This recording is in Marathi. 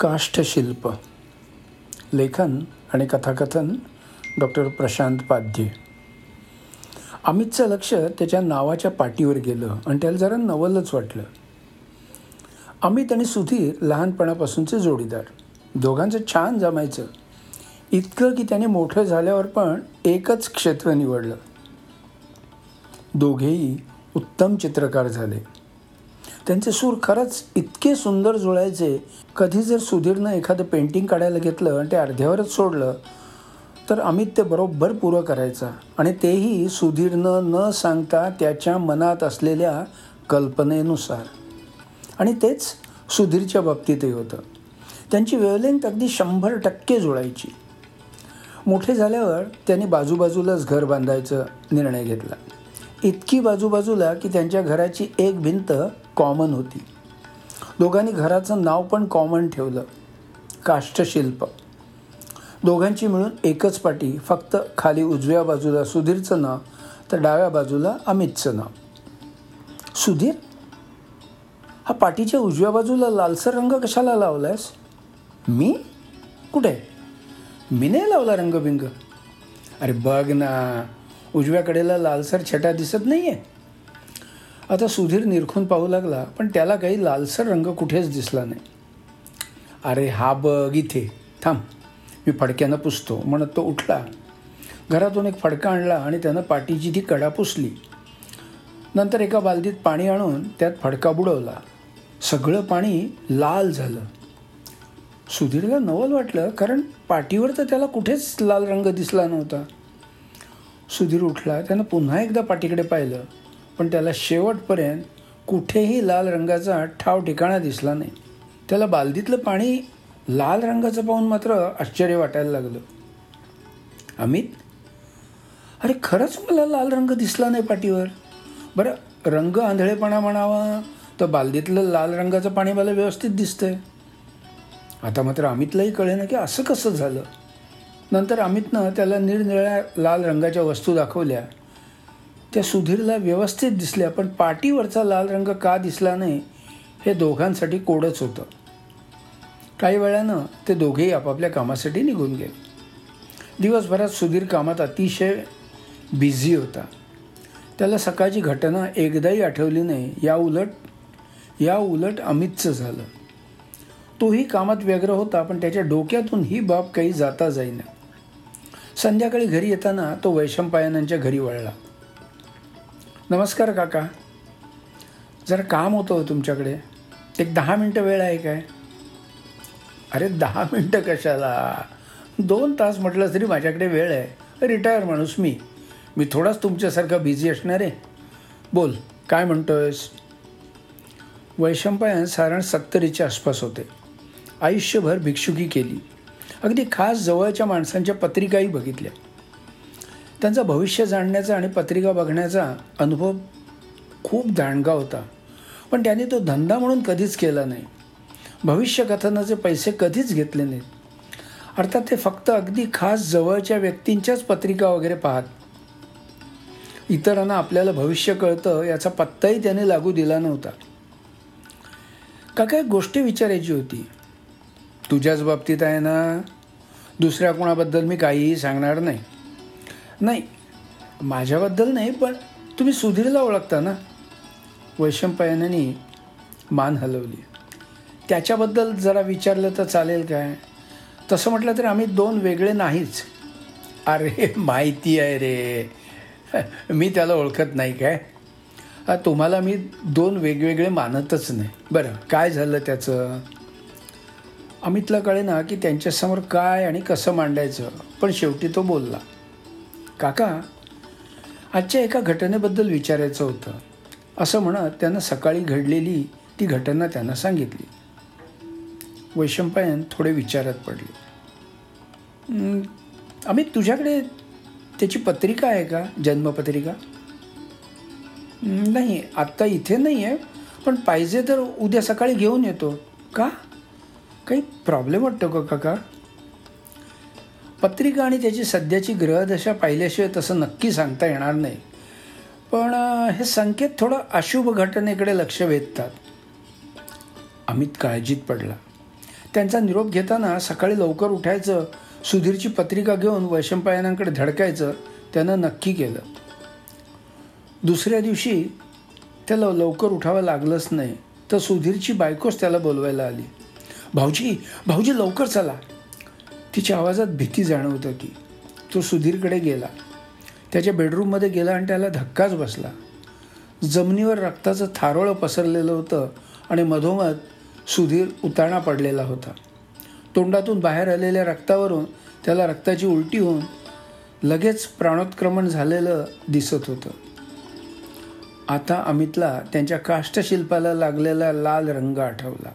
काष्ठशिल्प. लेखन आणि कथाकथन डॉक्टर प्रशांत पाध्ये. अमितचं लक्ष त्याच्या नावाच्या पाठीवर गेलं आणि त्याला जरा नवलच वाटलं. अमित आणि सुधीर लहानपणापासूनचे जोडीदार. दोघांचं छान जमायचं. इतकं की त्याने मोठं झाल्यावर पण एकच क्षेत्र निवडलं. दोघेही उत्तम चित्रकार झाले. त्यांचे सूर खरंच इतके सुंदर जुळायचे. कधी जर सुधीरनं एखादं पेंटिंग काढायला घेतलं आणि ते अर्ध्यावरच सोडलं तर अमित ते बरोबर पुरं करायचा. आणि तेही सुधीरनं न सांगता त्याच्या मनात असलेल्या कल्पनेनुसार. आणि तेच सुधीरच्या बाबतीतही होतं. त्यांची वेवलेंथ अगदी शंभर टक्के जुळायची. मोठे झाल्यावर त्यांनी बाजूबाजूलाच घर बांधायचा निर्णय घेतला. इतकी बाजूबाजूला की त्यांच्या घराची एक भिंत कॉमन होती. दोघांनी घराचं नाव पण कॉमन ठेवलं. काष्ठशिल्प. दोघांची मिळून एकच पाटी फक्त खाली उजव्या बाजूला सुधीरचं नाव तर डाव्या बाजूला अमितचं नाव. सुधीर? हा पाटीच्या उजव्या बाजूला लालसर रंग कशाला लावलायस? मी? कुठे? मी नाही लावला रंगबिंग. अरे बघ ना उजव्या कडेला लालसर छटा दिसत नाही आहे आता सुधीर निरखून पाहू लागला पण त्याला काही लालसर रंग कुठेच दिसला नाही. अरे हा बघ इथे थांब. मी फडक्यानं पुसतो म्हणत तो उठला. घरातून एक फडका आणला आणि त्यानं पाटीची ती कडा पुसली. नंतर एका बालदीत पाणी आणून त्यात फडका बुडवला. सगळं पाणी लाल झालं. सुधीरला नवल वाटलं कारण पाठीवर तर त्याला कुठेच लाल रंग दिसला नव्हता. सुधीर उठला त्यानं पुन्हा एकदा पाटीकडे पाहिलं. पण त्याला शेवटपर्यंत कुठेही लाल रंगाचा ठाव ठिकाणा दिसला नाही. त्याला बालदीतलं पाणी लाल रंगाचं पाहून मात्र आश्चर्य वाटायला लागलं. अमित? अरे खरंच मला लाल रंग दिसला नाही पाठीवर? बरं रंग आंधळेपणा म्हणावा तर बालदीतलं लाल रंगाचं पाणी मला व्यवस्थित दिसतंय. आता मात्र अमितलाही कळे ना की असं कसं झालं. नंतर अमितनं त्याला निरनिळ्या लाल रंगाच्या वस्तू दाखवल्या. त्या सुधीरला व्यवस्थित दिसल्या पण पाटीवरचा लाल रंग का दिसला नाही हे दोघांसाठी कोडच होतं. काही वेळानं ते दोघेही आपापल्या कामासाठी निघून गेले. दिवसभरात सुधीर कामात अतिशय बिझी होता. त्याला सकाळची घटना एकदाही आठवली नाही. या उलट या उलट अमितचं झालं. तोही कामात व्यग्र होता पण त्याच्या डोक्यातून ही बाब काही जाता जाईना. संध्याकाळी घरी येताना तो वैशंपायनांच्या घरी वळला. नमस्कार काका. जरा काम होतं हो तुमच्याकडे. एक दहा मिनटं वेळ आहे काय? अरे दहा मिनटं कशाला? दोन तास म्हटलं तरी माझ्याकडे वेळ आहे. रिटायर माणूस मी. मी थोडाच तुमच्यासारखा बिझी असणार आहे. बोल काय म्हणतोयस? वैशंपायन साधारण सत्तरीच्या आसपास होते. आयुष्यभर भिक्षुकी केली. अगदी खास जवळच्या माणसांच्या पत्रिकाही बघितल्या. त्यांचा भविष्य जाणण्याचा आणि पत्रिका बघण्याचा अनुभव खूप दांडगा होता. पण त्याने तो धंदा म्हणून कधीच केला नाही. भविष्यकथनाचे पैसे कधीच घेतले नाहीत. अर्थात ते फक्त अगदी खास जवळच्या व्यक्तींच्याच पत्रिका वगैरे पाहत. इतरांना आपल्याला भविष्य कळतं याचा पत्ताही त्याने लागू दिला नव्हता. का काय गोष्टी विचारायची होती. तुझ्याच बाबतीत आहे ना? दुसऱ्या कोणाबद्दल मी काहीही सांगणार नाही. नाही माझ्याबद्दल नाही पण तुम्ही सुधीरला ओळखता ना? वैशंपायनाने मान हलवली. त्याच्याबद्दल जरा विचारलं तर चालेल काय? तसं म्हटलं तर आम्ही दोन वेगळे नाहीच. अरे माहिती आहे रे. मी त्याला ओळखत नाही काय? तुम्हाला मी दोन वेगवेगळे मानतच नाही. बरं काय झालं त्याचं? अमितला कळे ना की त्यांच्यासमोर काय आणि कसं मांडायचं पण शेवटी तो बोलला. काका आजच्या एका घटनेबद्दल विचारायचं होतं. असं म्हणत त्यानं सकाळी घडलेली ती घटना त्यांना सांगितली. वैशंपायन थोडे विचारात पडले. अमित तुझ्याकडे त्याची पत्रिका आहे का? जन्मपत्रिका? नाही आत्ता इथे नाही आहे पण पाहिजे तर उद्या सकाळी घेऊन येतो. का? काही प्रॉब्लेम वाटतो का काका? पत्रिका आणि त्याची सध्याची ग्रहदशा पाहिल्याशिवाय तसं नक्की सांगता येणार नाही. पण हे संकेत थोडं अशुभ घटनेकडे लक्ष वेधतात. अमित काळजीत पडला. त्यांचा निरोप घेताना सकाळी लवकर उठायचं सुधीरची पत्रिका घेऊन वैशंपायनांकडे धडकायचं त्यानं नक्की केलं. दुसऱ्या दिवशी त्याला लवकर उठावं लागलंच नाही तर सुधीरची बायकोच त्याला बोलवायला आली. भाऊजी भाऊजी लवकर चला. तिच्या आवाजात भीती जाणवत होती. तो सुधीरकडे गेला. त्याच्या बेडरूममध्ये गेला आणि त्याला धक्काच बसला. जमिनीवर रक्ताचं थारोळं पसरलेलं होतं आणि मधोमध सुधीर उताणा पडलेला होता. तोंडातून बाहेर आलेल्या रक्तावरून त्याला रक्ताची उलटी होऊन लगेच प्राणोत्क्रमण झालेलं दिसत होतं. आता अमितला त्यांच्या काष्टशिल्पाला लागलेला लाल रंग आठवला.